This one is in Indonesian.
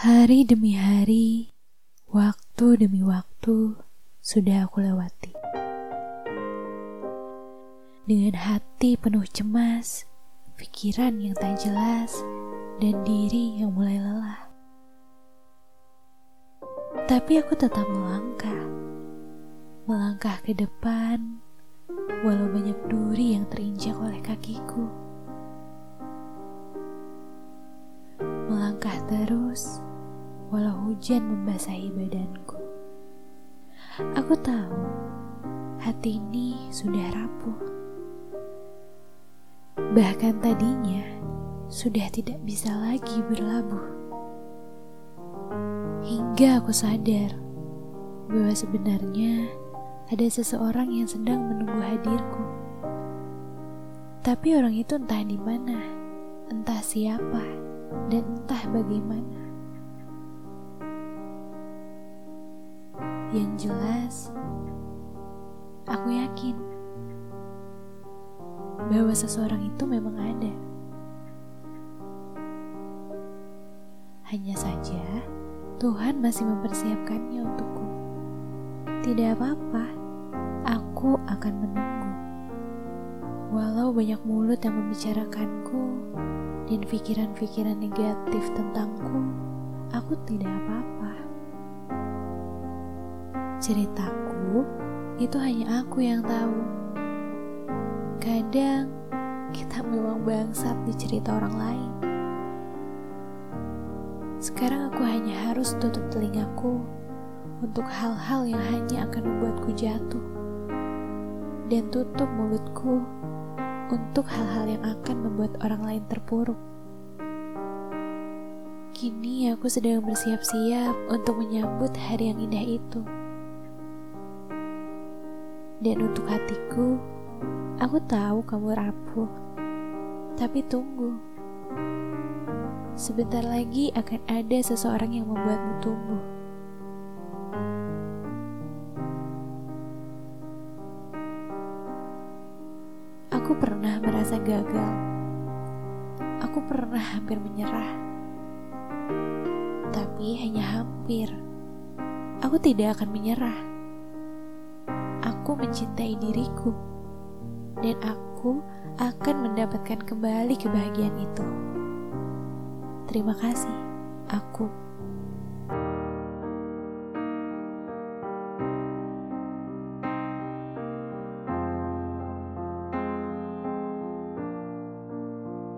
Hari demi hari, waktu demi waktu sudah aku lewati. Dengan hati penuh cemas, pikiran yang tak jelas, dan diri yang mulai lelah. Tapi aku tetap melangkah, melangkah ke depan, walau banyak duri yang terinjak oleh kakiku. Melangkah terus walau hujan membasahi badanku. Aku tahu hati ini sudah rapuh. Bahkan tadinya sudah tidak bisa lagi berlabuh. Hingga aku sadar bahwa sebenarnya ada seseorang yang sedang menunggu hadirku. Tapi orang itu entah di mana, entah siapa, dan entah bagaimana. Yang jelas, aku yakin bahwa seseorang itu memang ada. Hanya saja, Tuhan masih mempersiapkannya untukku. Tidak apa-apa, aku akan menunggu. Walau banyak mulut yang membicarakanku dan pikiran-pikiran negatif tentangku, aku tidak apa-apa. Ceritaku itu hanya aku yang tahu. Kadang kita memang bangsat di cerita orang lain. Sekarang aku hanya harus tutup telingaku untuk hal-hal yang hanya akan membuatku jatuh. Dan tutup mulutku untuk hal-hal yang akan membuat orang lain terpuruk. Kini aku sedang bersiap-siap untuk menyambut hari yang indah itu. Dan untuk hatiku, aku tahu kamu rapuh. Tapi tunggu. Sebentar lagi akan ada seseorang yang membuatmu tumbuh. Aku pernah merasa gagal. Aku pernah hampir menyerah. Tapi hanya hampir. Aku tidak akan menyerah aku mencintai diriku, dan aku akan mendapatkan kembali kebahagiaan itu. Terima kasih, aku.